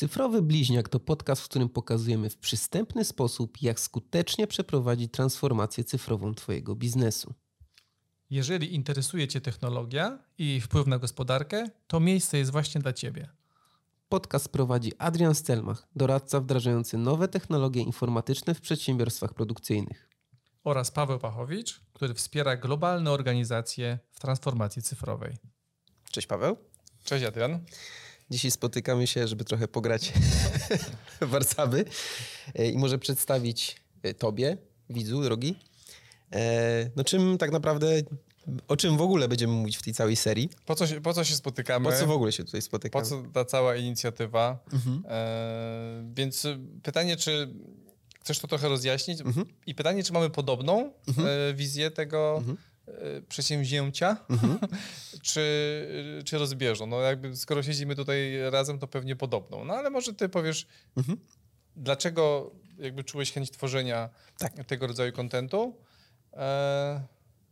Cyfrowy Bliźniak to podcast, w którym pokazujemy w przystępny sposób, jak skutecznie przeprowadzić transformację cyfrową Twojego biznesu. Jeżeli interesuje Cię technologia i jej wpływ na gospodarkę, to miejsce jest właśnie dla Ciebie. Podcast prowadzi Adrian Stelmach, doradca wdrażający nowe technologie informatyczne w przedsiębiorstwach produkcyjnych. Oraz Paweł Pachowicz, który wspiera globalne organizacje w transformacji cyfrowej. Cześć Paweł. Cześć Adrian. Dzisiaj spotykamy się, żeby trochę pograć Warszawy i może przedstawić Tobie, widzu drogi, no czym tak naprawdę, o czym w ogóle będziemy mówić w tej całej serii. Po co się, po co się spotykamy? Po co w ogóle się tutaj spotykamy? Po co ta cała inicjatywa? Mhm. E, więc pytanie, czy chcesz to trochę rozjaśnić? Mhm. I pytanie, czy mamy podobną mhm. e, wizję tego mhm. E, przedsięwzięcia, mhm. czy, czy rozbieżną? No jakby skoro siedzimy tutaj razem, to pewnie podobną. No ale może ty powiesz, mhm. dlaczego jakby czułeś chęć tworzenia tak. tego rodzaju kontentu? E,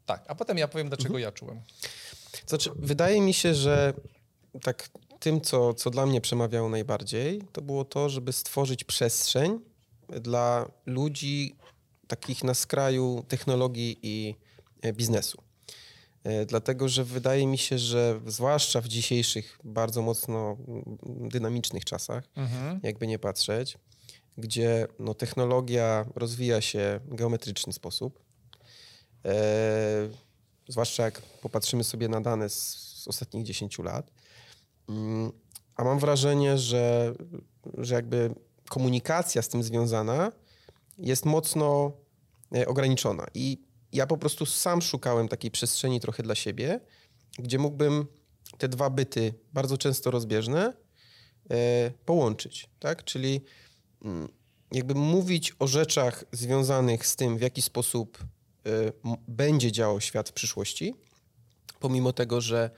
tak, a potem ja powiem, dlaczego mhm. ja czułem. Znaczy, wydaje mi się, że tak tym, co, co dla mnie przemawiało najbardziej, to było to, żeby stworzyć przestrzeń dla ludzi takich na skraju technologii i biznesu. E, dlatego, że wydaje mi się, że zwłaszcza w dzisiejszych bardzo mocno dynamicznych czasach, mhm. jakby nie patrzeć, gdzie no, technologia rozwija się w geometryczny sposób, E, zwłaszcza jak popatrzymy sobie na dane z, z ostatnich 10 lat. Mm, a mam wrażenie, że, że jakby komunikacja z tym związana jest mocno e, ograniczona. I ja po prostu sam szukałem takiej przestrzeni trochę dla siebie, gdzie mógłbym te dwa byty, bardzo często rozbieżne, e, połączyć. Tak? Czyli mm, jakby mówić o rzeczach związanych z tym, w jaki sposób Y, będzie działał świat w przyszłości, pomimo tego, że,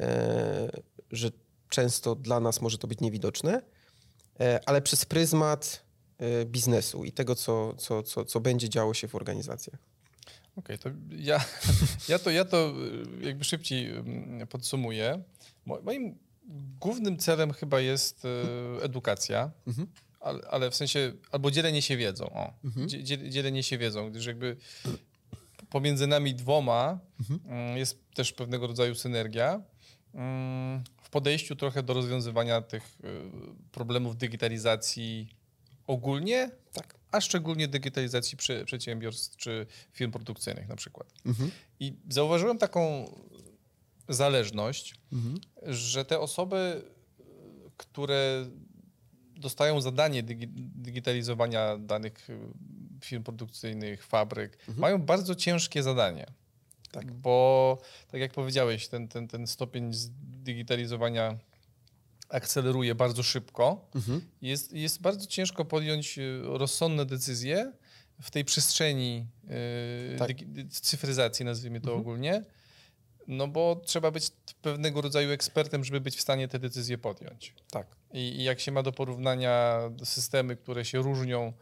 e, że często dla nas może to być niewidoczne, e, ale przez pryzmat e, biznesu i tego, co, co, co, co będzie działo się w organizacjach. Okej, okay, to ja, ja, to ja to jakby szybciej mm, podsumuję. Moim głównym celem chyba jest edukacja, mhm. ale, ale, w sensie, albo dzielenie się wiedzą. O, mhm. dzielenie się wiedzą, gdyż jakby pomiędzy nami dwoma mhm. Mm, jest też pewnego rodzaju synergia mm, w podejściu trochę do rozwiązywania tych y, problemów digitalizacji ogólnie, tak. A szczególnie digitalizacji przy, przedsiębiorstw czy firm produkcyjnych na przykład. Mhm. I zauważyłem taką zależność, mhm. że te osoby, które dostają zadanie digitalizowania danych y, firm produkcyjnych, fabryk, mhm. mają bardzo ciężkie zadanie. Tak. Bo, tak jak powiedziałeś, ten, ten, ten stopień digitalizowania akceleruje bardzo szybko. Mhm. Jest, jest bardzo ciężko podjąć y, rozsądne decyzje w tej przestrzeni yy, tak. cyfryzacji, nazwijmy to mhm. ogólnie, no bo trzeba być pewnego rodzaju ekspertem, żeby być w stanie te decyzje podjąć. Tak. I, i jak się ma do porównania systemy, które się różnią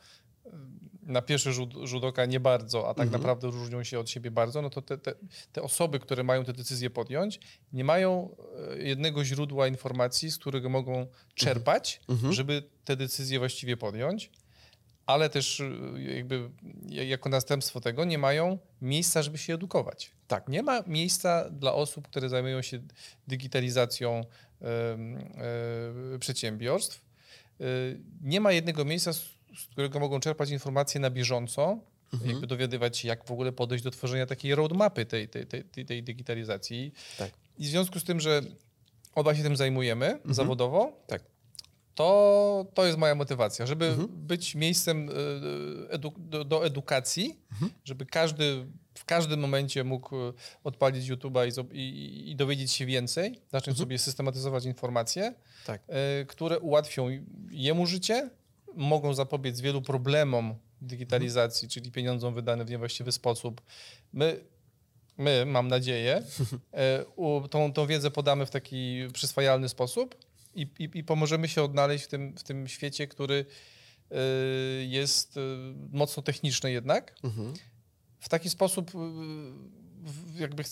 na pierwszy rzut, rzut oka nie bardzo, a tak mhm. naprawdę różnią się od siebie bardzo, no to te, te, te, osoby, które mają te decyzje podjąć, nie mają e, jednego źródła informacji, z którego mogą czerpać, mhm. mhm. żeby te decyzje właściwie podjąć, ale też e, jakby jako następstwo tego nie mają miejsca, żeby się edukować. Tak. Nie ma miejsca dla osób, które zajmują się digitalizacją przedsiębiorstw. E, nie ma jednego miejsca, z którego mogą czerpać informacje na bieżąco, mhm. jakby dowiadywać się, jak w ogóle podejść do tworzenia takiej roadmapy tej, tej, tej, tej digitalizacji. Tak. I w związku z tym, że oba się tym zajmujemy mhm. zawodowo, tak. to, to jest moja motywacja, żeby mhm. być miejscem e, edu do, do, edukacji, mhm. żeby każdy w każdym momencie mógł odpalić YouTube'a i, i, i, dowiedzieć się więcej, zacząć mhm. sobie systematyzować informacje, tak. y, które ułatwią jemu życie, mogą zapobiec wielu problemom digitalizacji, czyli pieniądzom wydanym w niewłaściwy sposób. My, my mam nadzieję, e, tą, tą wiedzę podamy w taki przyswajalny sposób i, i, i pomożemy się odnaleźć w tym, w tym świecie, który e, jest e, mocno techniczny jednak. Mhm. W taki sposób jakby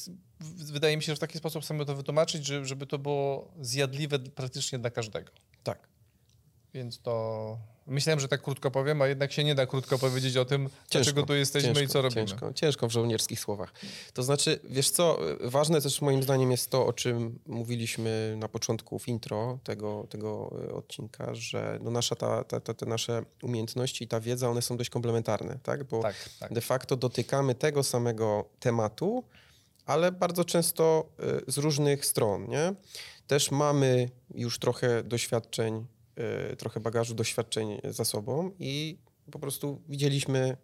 wydaje mi się, że w taki sposób chcemy to wytłumaczyć, żeby to było zjadliwe praktycznie dla każdego. Tak. Więc to myślałem, że tak krótko powiem, a jednak się nie da krótko powiedzieć o tym, dlaczego tu jesteśmy ciężko, i co robimy. Ciężko, ciężko w żołnierskich słowach. To znaczy, wiesz co, ważne też moim zdaniem jest to, o czym mówiliśmy na początku w intro tego, tego e, odcinka, że no nasza ta, ta, ta, te nasze umiejętności i ta wiedza, one są dość komplementarne, tak? Bo Tak, tak. de facto dotykamy tego samego tematu, ale bardzo często y, z różnych stron, nie? Też mamy już trochę doświadczeń, trochę bagażu doświadczeń za sobą i po prostu widzieliśmy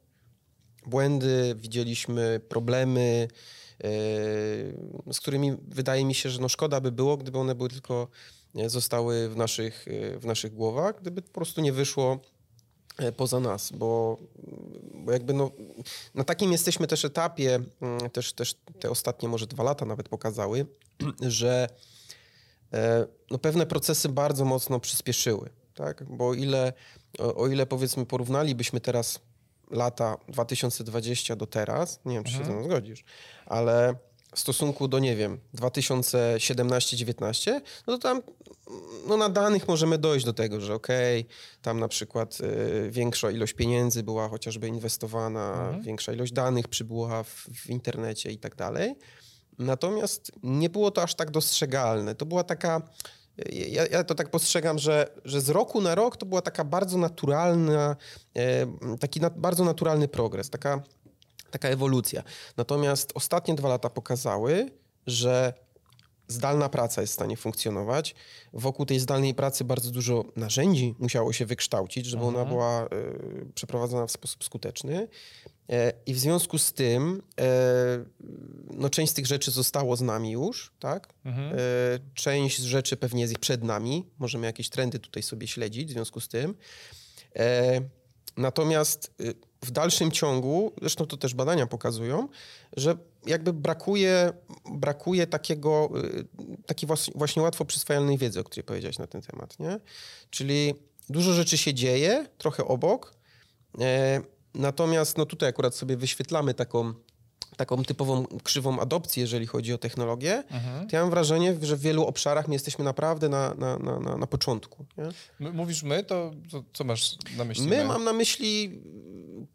błędy, widzieliśmy problemy, y, z którymi wydaje mi się, że no szkoda by było, gdyby one były tylko zostały w naszych, y, w naszych głowach, gdyby po prostu nie wyszło poza nas, bo, bo jakby no, na takim jesteśmy też etapie, mm, też, też te ostatnie może dwa lata nawet pokazały, że no, pewne procesy bardzo mocno przyspieszyły, tak? Bo o ile, o, o ile powiedzmy porównalibyśmy teraz lata 2020 do teraz, nie wiem, czy się ze mną zgodzisz, ale w stosunku do, nie wiem, 2017-19, no to tam no na danych możemy dojść do tego, że okej, tam na przykład y, większa ilość pieniędzy była chociażby inwestowana, większa ilość danych przybyła w, w internecie i tak dalej. Natomiast nie było to aż tak dostrzegalne. To była taka. Ja, ja to tak postrzegam, że, że z roku na rok to była taka bardzo naturalna, e, taki na, bardzo naturalny progres, taka, taka ewolucja. Natomiast ostatnie dwa lata pokazały, że zdalna praca jest w stanie funkcjonować. Wokół tej zdalnej pracy bardzo dużo narzędzi musiało się wykształcić, żeby ona była e, przeprowadzona w sposób skuteczny. E, I w związku z tym e, no, część z tych rzeczy zostało z nami już, tak? E, część z rzeczy pewnie jest przed nami. Możemy jakieś trendy tutaj sobie śledzić w związku z tym. E, Natomiast y, w dalszym ciągu, zresztą to też badania pokazują, że jakby brakuje, brakuje takiego, y, takiej właśnie łatwo przyswajalnej wiedzy, o której powiedziałeś na ten temat, nie? Czyli dużo rzeczy się dzieje, trochę obok, e, natomiast no tutaj akurat sobie wyświetlamy taką, taką typową krzywą adopcji, jeżeli chodzi o technologię, to ja mam wrażenie, że w wielu obszarach my jesteśmy naprawdę na, na, na, na, na początku, nie? Mówisz my, to, to co masz na myśli? My mam na myśli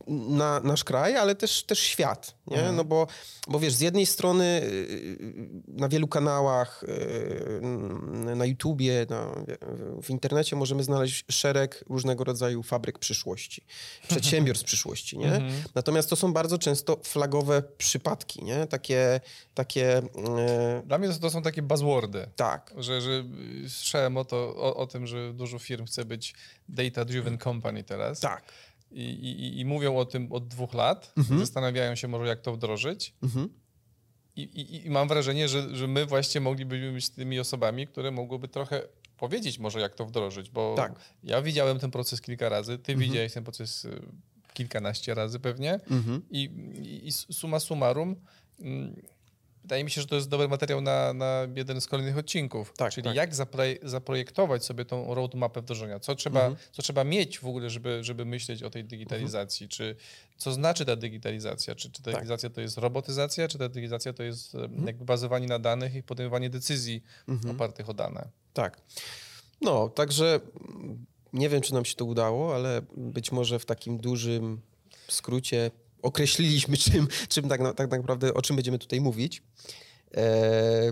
na, nasz kraj, ale też, też świat, nie? No bo, bo wiesz, z jednej strony y, na wielu kanałach, y, na YouTubie, na, w internecie możemy znaleźć szereg różnego rodzaju fabryk przyszłości, przedsiębiorstw przyszłości, nie? Natomiast to są bardzo często flagowe przypadki, nie? Takie, takie y, Dla mnie to, są takie buzzwordy. tak, Że, że słyszałem o, to, o, o tym, że dużo firm chce być data-driven company teraz. tak. I, i, I mówią o tym od dwóch lat. Zastanawiają się może, jak to wdrożyć. Mhm. I, i, I mam wrażenie, że, że my właśnie moglibyśmy być tymi osobami, które mogłyby trochę powiedzieć może, jak to wdrożyć, bo Tak. ja widziałem ten proces kilka razy, ty widziałeś ten proces y, kilkanaście razy pewnie Mhm. I, i, i summa summarum mm, wydaje mi się, że to jest dobry materiał na, na jeden z kolejnych odcinków. Tak, Czyli tak. jak zaprojektować sobie tą roadmapę wdrożenia, co trzeba, Mhm. co trzeba mieć w ogóle, żeby, żeby myśleć o tej digitalizacji, czy co znaczy ta digitalizacja, czy, czy ta Tak. digitalizacja to jest robotyzacja, czy ta digitalizacja to jest mhm. jakby bazowanie na danych i podejmowanie decyzji Mhm. opartych o dane. Tak. No, także nie wiem, czy nam się to udało, ale być może w takim dużym skrócie określiliśmy, czym, czym tak, tak naprawdę, o czym będziemy tutaj mówić. E,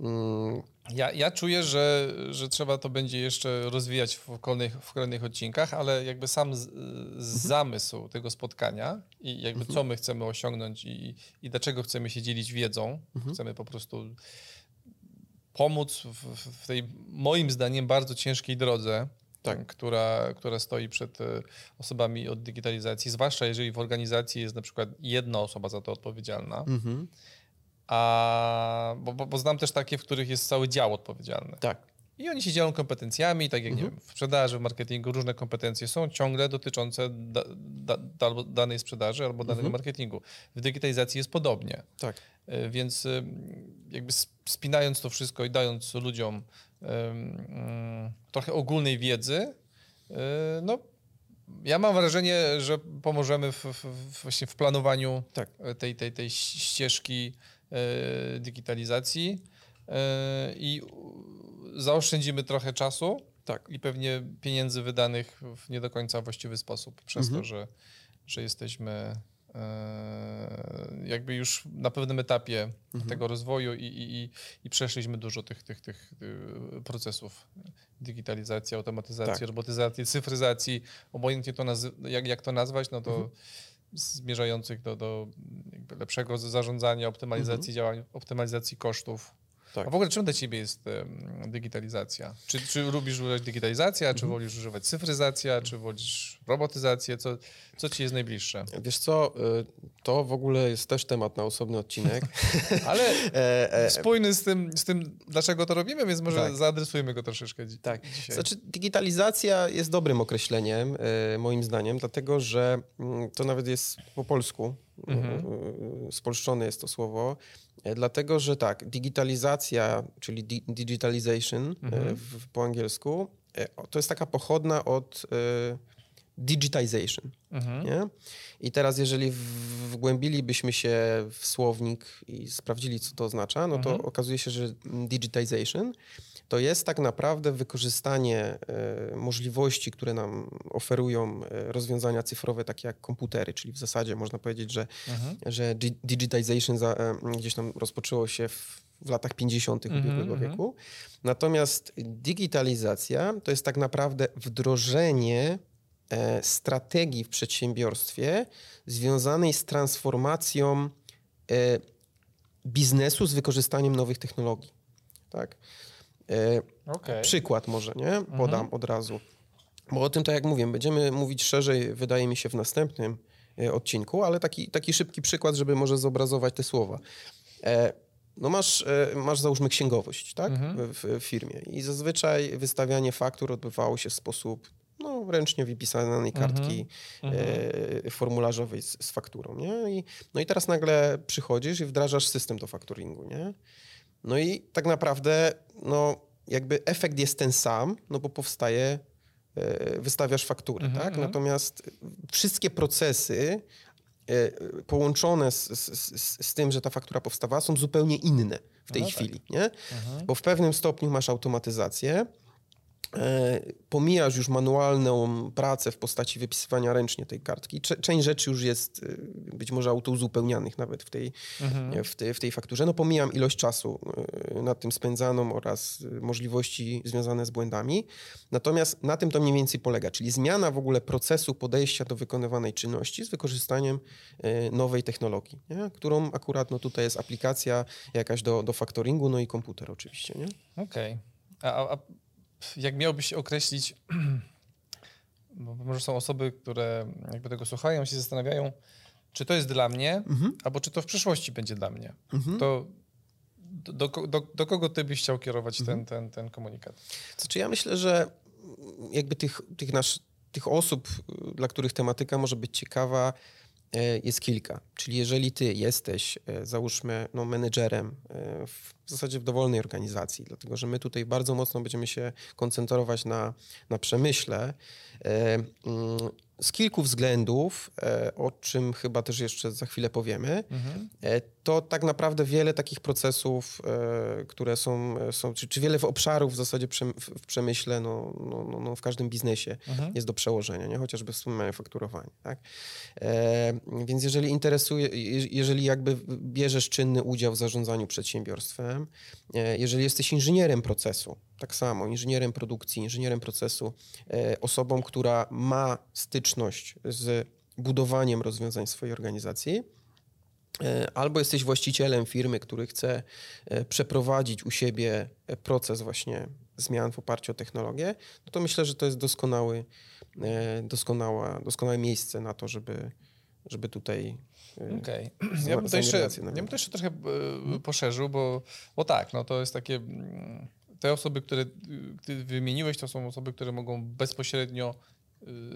mm, Ja, ja czuję, że, że trzeba to będzie jeszcze rozwijać w kolejnych, w kolejnych odcinkach, ale jakby sam z, z zamysł tego spotkania i jakby co my chcemy osiągnąć i, i dlaczego chcemy się dzielić wiedzą, chcemy po prostu pomóc w, w tej moim zdaniem bardzo ciężkiej drodze, Tak. która, która stoi przed e, osobami od digitalizacji, zwłaszcza jeżeli w organizacji jest na przykład jedna osoba za to odpowiedzialna. mhm. A, bo, bo, bo znam też takie, w których jest cały dział odpowiedzialny. Tak. I oni się dzielą kompetencjami, tak jak nie wiem, w sprzedaży, w marketingu różne kompetencje są ciągle dotyczące da, da, da, danej sprzedaży albo danego marketingu. W digitalizacji jest podobnie. Tak. Y, Więc y, jakby sp- spinając to wszystko i dając ludziom trochę ogólnej wiedzy, y, no ja mam wrażenie, że pomożemy w, w, właśnie w planowaniu Tak. y, tej, tej, tej ścieżki y, digitalizacji y, i zaoszczędzimy trochę czasu, Tak. i pewnie pieniędzy wydanych w nie do końca właściwy sposób, przez Mhm. to, że, że jesteśmy e, jakby już na pewnym etapie Mhm. tego rozwoju i, i, i, przeszliśmy dużo tych, tych, tych y, procesów digitalizacji, automatyzacji, Tak. robotyzacji, cyfryzacji, obojętnie to jak, jak to nazwać, no to Mhm. zmierzających do, do lepszego zarządzania, optymalizacji działań, optymalizacji kosztów. Tak. A w ogóle czym dla ciebie jest digitalizacja? Czy, czy lubisz używać digitalizacja, Mhm. czy wolisz używać cyfryzacja, czy wolisz robotyzację? Co, co ci jest najbliższe? Wiesz co, y, to w ogóle jest też temat na osobny odcinek. Ale E, e, spójny z tym, z tym, dlaczego to robimy, więc może Tak. zaadresujmy go troszeczkę dzi- Tak. dzisiaj. Znaczy, digitalizacja jest dobrym określeniem, e, moim zdaniem, dlatego że mm, to nawet jest po polsku, Mhm. spolszczone jest to słowo, e, dlatego że tak, digitalizacja, czyli di digitalization e, Mhm. w, po angielsku, e, to jest taka pochodna od digitization. Mhm. Nie? I teraz, jeżeli wgłębilibyśmy się w słownik i sprawdzili, co to oznacza, no to Mhm. okazuje się, że digitization to jest tak naprawdę wykorzystanie e, możliwości, które nam oferują e, rozwiązania cyfrowe, takie jak komputery, czyli w zasadzie można powiedzieć, że, Mhm. że di- digitization za, e, gdzieś tam rozpoczęło się w, w latach 50. Mhm, ubiegłego mhm. wieku. Natomiast digitalizacja to jest tak naprawdę wdrożenie e, strategii w przedsiębiorstwie związanej z transformacją e, biznesu z wykorzystaniem nowych technologii. Tak? E, Okej. Przykład może, nie? Podam od razu. Bo o tym, tak jak mówię, będziemy mówić szerzej, wydaje mi się, w następnym e, odcinku, ale taki, taki szybki przykład, żeby może zobrazować te słowa. E, no masz, masz załóżmy księgowość, tak? Mhm. W, w firmie. I zazwyczaj wystawianie faktur odbywało się w sposób no, ręcznie wypisanej kartki e, formularzowej z, z fakturą, nie? I, no i teraz nagle przychodzisz i wdrażasz system do fakturingu, nie? No i tak naprawdę, no jakby efekt jest ten sam, no bo powstaje, e, wystawiasz fakturę, Mhm, tak? mhm. Natomiast wszystkie procesy e, połączone z, z, z, tym, że ta faktura powstawała, są zupełnie inne w tej No tak. chwili, nie? Mhm. Bo w pewnym stopniu masz automatyzację, pomijasz już manualną pracę w postaci wypisywania ręcznie tej kartki. Część rzeczy już jest e, być może autouzupełnianych nawet w tej, Mhm. w, tej, w tej fakturze. No pomijam ilość czasu e, nad tym spędzaną oraz e, możliwości związane z błędami. Natomiast na tym to mniej więcej polega, czyli zmiana w ogóle procesu podejścia do wykonywanej czynności z wykorzystaniem e, nowej technologii, nie? którą akurat no, tutaj jest aplikacja jakaś do, do faktoringu, no i komputer oczywiście. Okej. A, a, a jak miałbyś określić, bo może są osoby, które jakby tego słuchają, się zastanawiają, czy to jest dla mnie, Mhm. albo czy to w przyszłości będzie dla mnie. Mhm. To do, do, do, kogo ty byś chciał kierować Mhm. ten, ten, ten komunikat? Znaczy ja myślę, że jakby tych, tych, nasz, tych osób, dla których tematyka może być ciekawa, jest kilka. Czyli jeżeli ty jesteś, e, załóżmy, no, menedżerem e, w zasadzie w dowolnej organizacji, dlatego że my tutaj bardzo mocno będziemy się koncentrować na, na przemyśle, e, mm, z kilku względów, e, o czym chyba też jeszcze za chwilę powiemy, Mhm. E, to tak naprawdę wiele takich procesów, e, które są, są czy, czy wiele obszarów w zasadzie w przemyśle, no, no, no, no w każdym biznesie Mhm. jest do przełożenia, nie? chociażby wspomniałem fakturowanie. Tak? Więc jeżeli interesuje, je- jeżeli jakby bierzesz czynny udział w zarządzaniu przedsiębiorstwem, jeżeli jesteś inżynierem procesu, tak samo, inżynierem produkcji, inżynierem procesu, e, osobą, która ma styczność z budowaniem rozwiązań swojej organizacji, E, Albo jesteś właścicielem firmy, który chce e, przeprowadzić u siebie proces właśnie zmian w oparciu o technologię, no to myślę, że to jest doskonały, doskonała, doskonałe miejsce na to, żeby, żeby tutaj Okej. Za- Ja bym to jeszcze, ja bym to jeszcze trochę poszerzył, bo, bo tak, no to jest takie... Te osoby, które y, ty wymieniłeś, to są osoby, które mogą bezpośrednio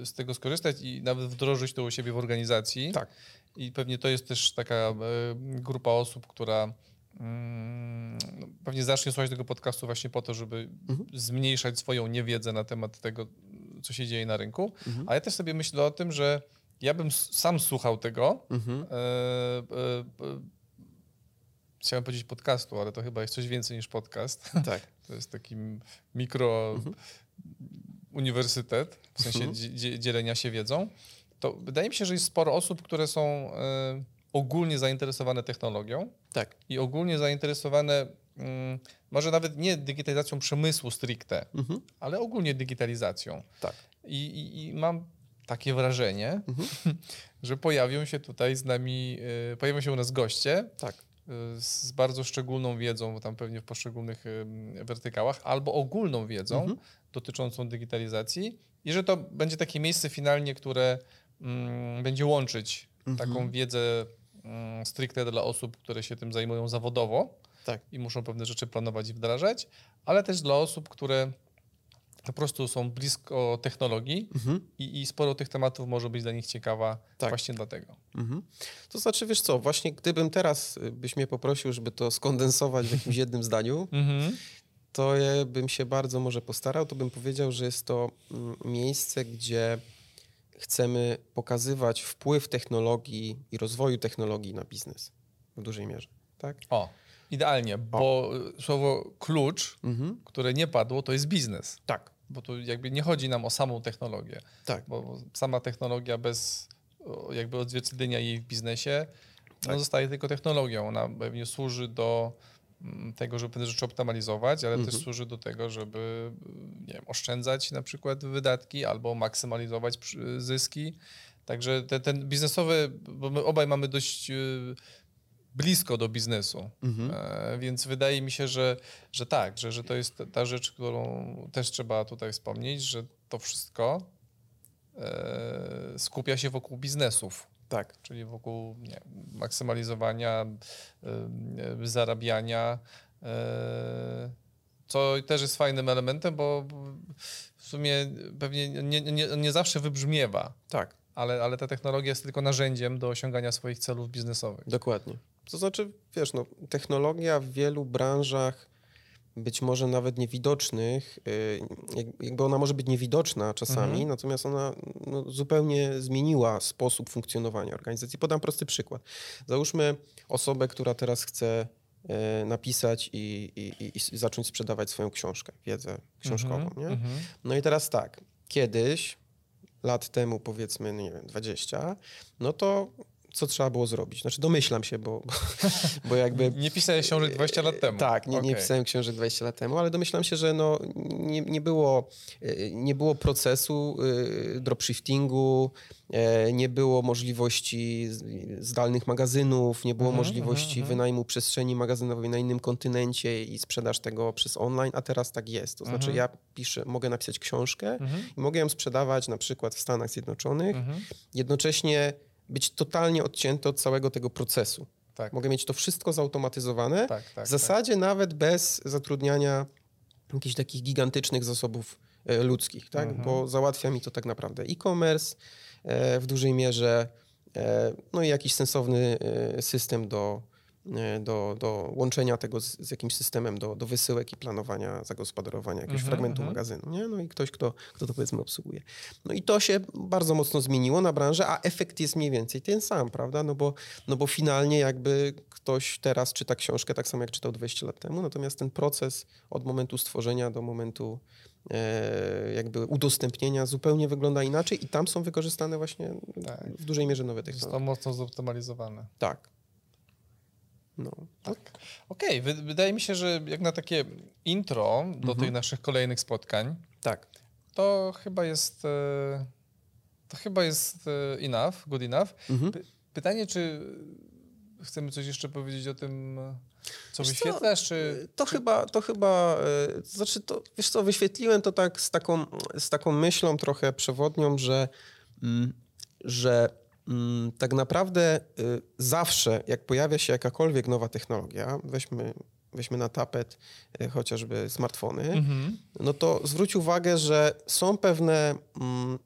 y, z tego skorzystać i nawet wdrożyć to u siebie w organizacji. Tak. I pewnie to jest też taka e, grupa osób, która mm, no, pewnie zacznie słuchać tego podcastu właśnie po to, żeby Mhm. zmniejszać swoją niewiedzę na temat tego, co się dzieje na rynku. Mhm. A ja też sobie myślę o tym, że ja bym sam słuchał tego. Mhm. E, e, e, chciałem powiedzieć podcastu, ale to chyba jest coś więcej niż podcast. Tak. To jest taki mikro, Mhm. uniwersytet, w sensie Mhm. dzie- dzielenia się wiedzą, to wydaje mi się, że jest sporo osób, które są e, ogólnie zainteresowane technologią Tak. i ogólnie zainteresowane mm, może nawet nie digitalizacją przemysłu stricte, Mhm. ale ogólnie digitalizacją. Tak. I, i, i mam takie wrażenie, Mhm. że pojawią się tutaj z nami, e, pojawią się u nas goście Tak. E, z bardzo szczególną wiedzą, tam pewnie w poszczególnych wertykałach, albo ogólną wiedzą Mhm. dotyczącą digitalizacji i że to będzie takie miejsce finalnie, które mm, będzie łączyć Mhm. taką wiedzę mm, stricte dla osób, które się tym zajmują zawodowo Tak. i muszą pewne rzeczy planować i wdrażać, ale też dla osób, które po prostu są blisko technologii Mhm. i, i sporo tych tematów może być dla nich ciekawa Tak. właśnie dlatego. Mhm. To znaczy, wiesz co, właśnie gdybym teraz y, byś mnie poprosił, żeby to skondensować w jakimś jednym zdaniu, Mhm. to ja bym się bardzo może postarał, to bym powiedział, że jest to mm, miejsce, gdzie chcemy pokazywać wpływ technologii i rozwoju technologii na biznes w dużej mierze. Tak? O, idealnie, bo y, słowo klucz, Mhm. które nie padło, to jest biznes. Tak, Bo tu jakby nie chodzi nam o samą technologię, tak. bo sama technologia bez jakby odzwierciedlenia jej w biznesie no, Tak. zostaje tylko technologią. Ona pewnie służy do mm, tego, żeby pewne rzeczy optymalizować, ale Mhm. też służy do tego, żeby nie wiem, oszczędzać na przykład wydatki albo maksymalizować zyski. Także te, ten biznesowy, bo my obaj mamy dość y, blisko do biznesu, Mhm. e, więc wydaje mi się, że, że tak, że, że to jest ta rzecz, którą też trzeba tutaj wspomnieć, że to wszystko e, skupia się wokół biznesów Tak. czyli wokół nie, maksymalizowania, y, zarabiania, y, co też jest fajnym elementem, bo w sumie pewnie nie, nie, nie zawsze wybrzmiewa, Tak, ale, ale ta technologia jest tylko narzędziem do osiągania swoich celów biznesowych. dokładnie. To znaczy, wiesz, no, technologia w wielu branżach, być może nawet niewidocznych, y, jak- jakby ona może być niewidoczna czasami, Mhm. natomiast ona no, zupełnie zmieniła sposób funkcjonowania organizacji. Podam prosty przykład. Załóżmy osobę, która teraz chce e, napisać i, i, i, i zacząć sprzedawać swoją książkę, wiedzę książkową. Mhm, Nie? mhm. No i teraz tak, kiedyś, lat temu powiedzmy, no nie wiem, 20, no to co trzeba było zrobić? Znaczy domyślam się, bo, bo jakby... Nie pisałeś książek 20 lat temu. Tak, nie, nie Okej. pisałem książek 20 lat temu, ale domyślam się, że no, nie, nie, było, y, nie było procesu y, dropshiftingu, e, nie było możliwości zdalnych magazynów, nie było Mhm, możliwości mhm, mhm. wynajmu przestrzeni magazynowej na innym kontynencie i sprzedaż tego przez online, a teraz tak jest. To znaczy ja piszę, mogę napisać książkę i mogę ją sprzedawać na przykład w Stanach Zjednoczonych, jednocześnie być totalnie odcięty od całego tego procesu. Tak, Mogę mieć to wszystko zautomatyzowane, tak, tak. w zasadzie nawet bez zatrudniania jakichś takich gigantycznych zasobów e, ludzkich, tak? Mhm. Bo załatwia mi to tak naprawdę e-commerce e, w dużej mierze, e, no i jakiś sensowny system do, do, do łączenia tego z, z jakimś systemem do, do wysyłek i planowania, zagospodarowania jakiegoś Mhm, fragmentu mhm. magazynu, nie? No i ktoś, kto, kto to powiedzmy obsługuje. No i to się bardzo mocno zmieniło na branżę, a efekt jest mniej więcej ten sam, prawda? No bo, no bo finalnie jakby ktoś teraz czyta książkę tak samo jak czytał 20 lat temu, natomiast ten proces od momentu stworzenia do momentu e, jakby udostępnienia zupełnie wygląda inaczej i tam są wykorzystane właśnie Tak. w dużej mierze nowe technologie. mocno zoptymalizowane. Tak. No, Tak. Okej, wy- wydaje mi się, że jak na takie intro do Mhm. tych naszych kolejnych spotkań, tak. to chyba jest e, to chyba jest e, enough, good enough. Mhm. Py- Pytanie, czy chcemy coś jeszcze powiedzieć o tym, e, co Wiesz co, wyświetlasz, czy... To chyba, to chyba, e, to znaczy to, wiesz co, wyświetliłem to tak z taką, z taką myślą trochę przewodnią, że, mm, że tak naprawdę y, zawsze, jak pojawia się jakakolwiek nowa technologia, weźmy, weźmy na tapet y, chociażby smartfony, Mhm. no to zwróć uwagę, że są pewne, mm,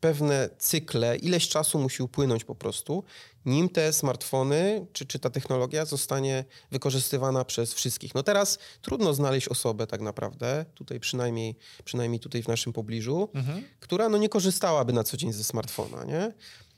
pewne cykle, ileś czasu musi upłynąć po prostu, nim te smartfony czy, czy ta technologia zostanie wykorzystywana przez wszystkich. No teraz trudno znaleźć osobę tak naprawdę, tutaj przynajmniej, przynajmniej tutaj w naszym pobliżu, Mhm. która no nie korzystałaby na co dzień ze smartfona, nie?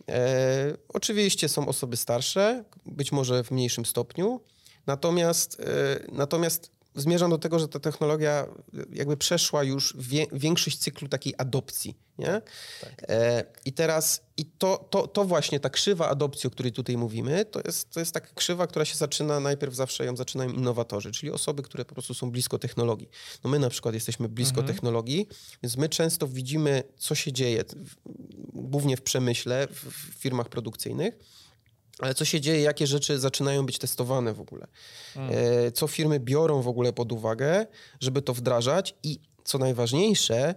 E, oczywiście są osoby starsze, być może w mniejszym stopniu, natomiast, e, natomiast zmierzam do tego, że ta technologia jakby przeszła już wie, większość cyklu takiej adopcji, nie? Tak. E, I teraz, i to, to, to właśnie ta krzywa adopcji, o której tutaj mówimy, to jest, to jest taka krzywa, która się zaczyna, najpierw zawsze ją zaczynają innowatorzy, czyli osoby, które po prostu są blisko technologii. No my na przykład jesteśmy blisko Mhm. technologii, więc my często widzimy, co się dzieje, w- głównie w przemyśle, w, w firmach produkcyjnych, ale co się dzieje, jakie rzeczy zaczynają być testowane w ogóle. E, co firmy biorą w ogóle pod uwagę, żeby to wdrażać i co najważniejsze,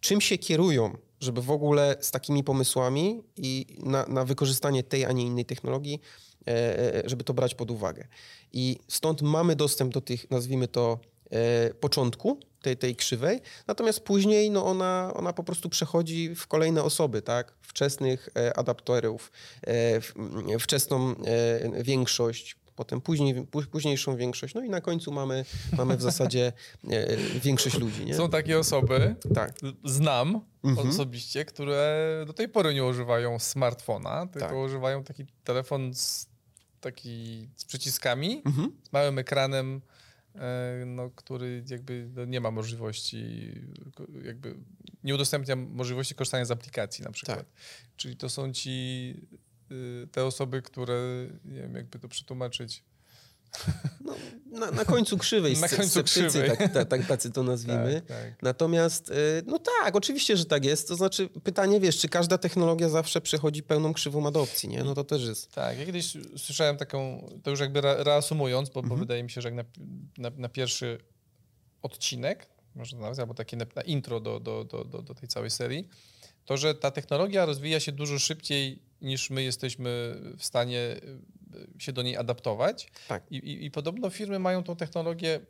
czym się kierują, żeby w ogóle z takimi pomysłami i na, na wykorzystanie tej, a nie innej technologii, e, e, żeby to brać pod uwagę. I stąd mamy dostęp do tych, nazwijmy to, początku tej, tej krzywej, natomiast później no ona, ona po prostu przechodzi w kolejne osoby, tak? Wczesnych e, adapterów, e, wczesną e, większość, potem później, pó- późniejszą większość, no i na końcu mamy, mamy w zasadzie większość ludzi, nie? Są takie osoby, Tak. znam Mhm. osobiście, które do tej pory nie używają smartfona, tylko Tak. używają taki telefon z, taki z przyciskami, Mhm. z małym ekranem, no, który jakby no, nie ma możliwości, jakby nie udostępnia możliwości korzystania z aplikacji na przykład. Tak. Czyli to są ci y, te osoby, które, nie wiem jakby to przetłumaczyć, No, na, na końcu krzywej, Na końcu sceptycy, krzywej. Tak, tak, tak, tacy to nazwijmy. Tak, tak. Natomiast, y, no tak, oczywiście, że tak jest. To znaczy, pytanie, wiesz, czy każda technologia zawsze przechodzi pełną krzywą adopcji, nie? No to też jest. Tak, ja kiedyś słyszałem taką, to już jakby re- reasumując, bo, bo Mhm. wydaje mi się, że jak na, na, na pierwszy odcinek, może nawet, albo takie na, na intro do, do, do, do, do tej całej serii, to, że ta technologia rozwija się dużo szybciej niż my jesteśmy w stanie y, się do niej adaptować. Tak. I, i, I podobno firmy mają tą technologię,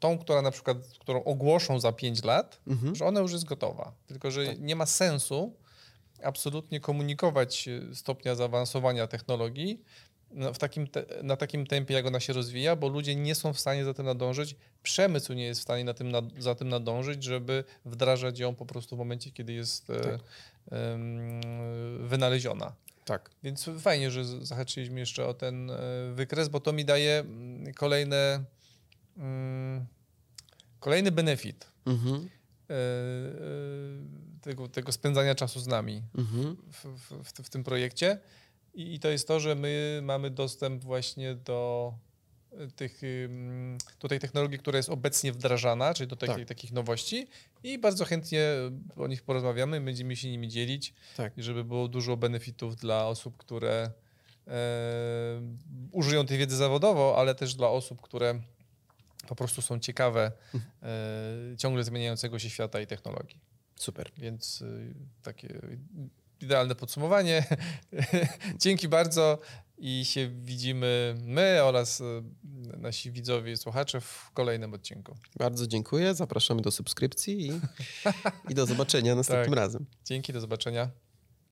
tą, która na przykład, którą ogłoszą za 5 lat, Mhm. że ona już jest gotowa. Tylko, że nie ma sensu absolutnie komunikować e, stopnia zaawansowania technologii no, w takim te, na takim tempie, jak ona się rozwija, bo ludzie nie są w stanie za tym nadążyć. Przemysł nie jest w stanie na tym nad, za tym nadążyć, żeby wdrażać ją po prostu w momencie, kiedy jest e, Tak. Wynaleziona. Tak. Więc fajnie, że zahaczyliśmy jeszcze o ten e, wykres, bo to mi daje mm, kolejne, mm, kolejny benefit Mhm. e, e, tego, tego spędzania czasu z nami Mhm. w, w, w, w tym projekcie. I, I to jest to, że my mamy dostęp właśnie do tych, do tej technologii, która jest obecnie wdrażana, czyli do takiej, Tak. takich nowości i bardzo chętnie o nich porozmawiamy, będziemy się nimi dzielić Tak. żeby było dużo benefitów dla osób, które e, użyją tej wiedzy zawodowo, ale też dla osób, które po prostu są ciekawe e, ciągle zmieniającego się świata i technologii. Super. Więc y, takie idealne podsumowanie. Dzięki bardzo i się widzimy my oraz y, nasi widzowie i słuchacze w kolejnym odcinku. Bardzo dziękuję. Zapraszamy do subskrypcji i, i do zobaczenia następnym Tak. razem. Dzięki, do zobaczenia.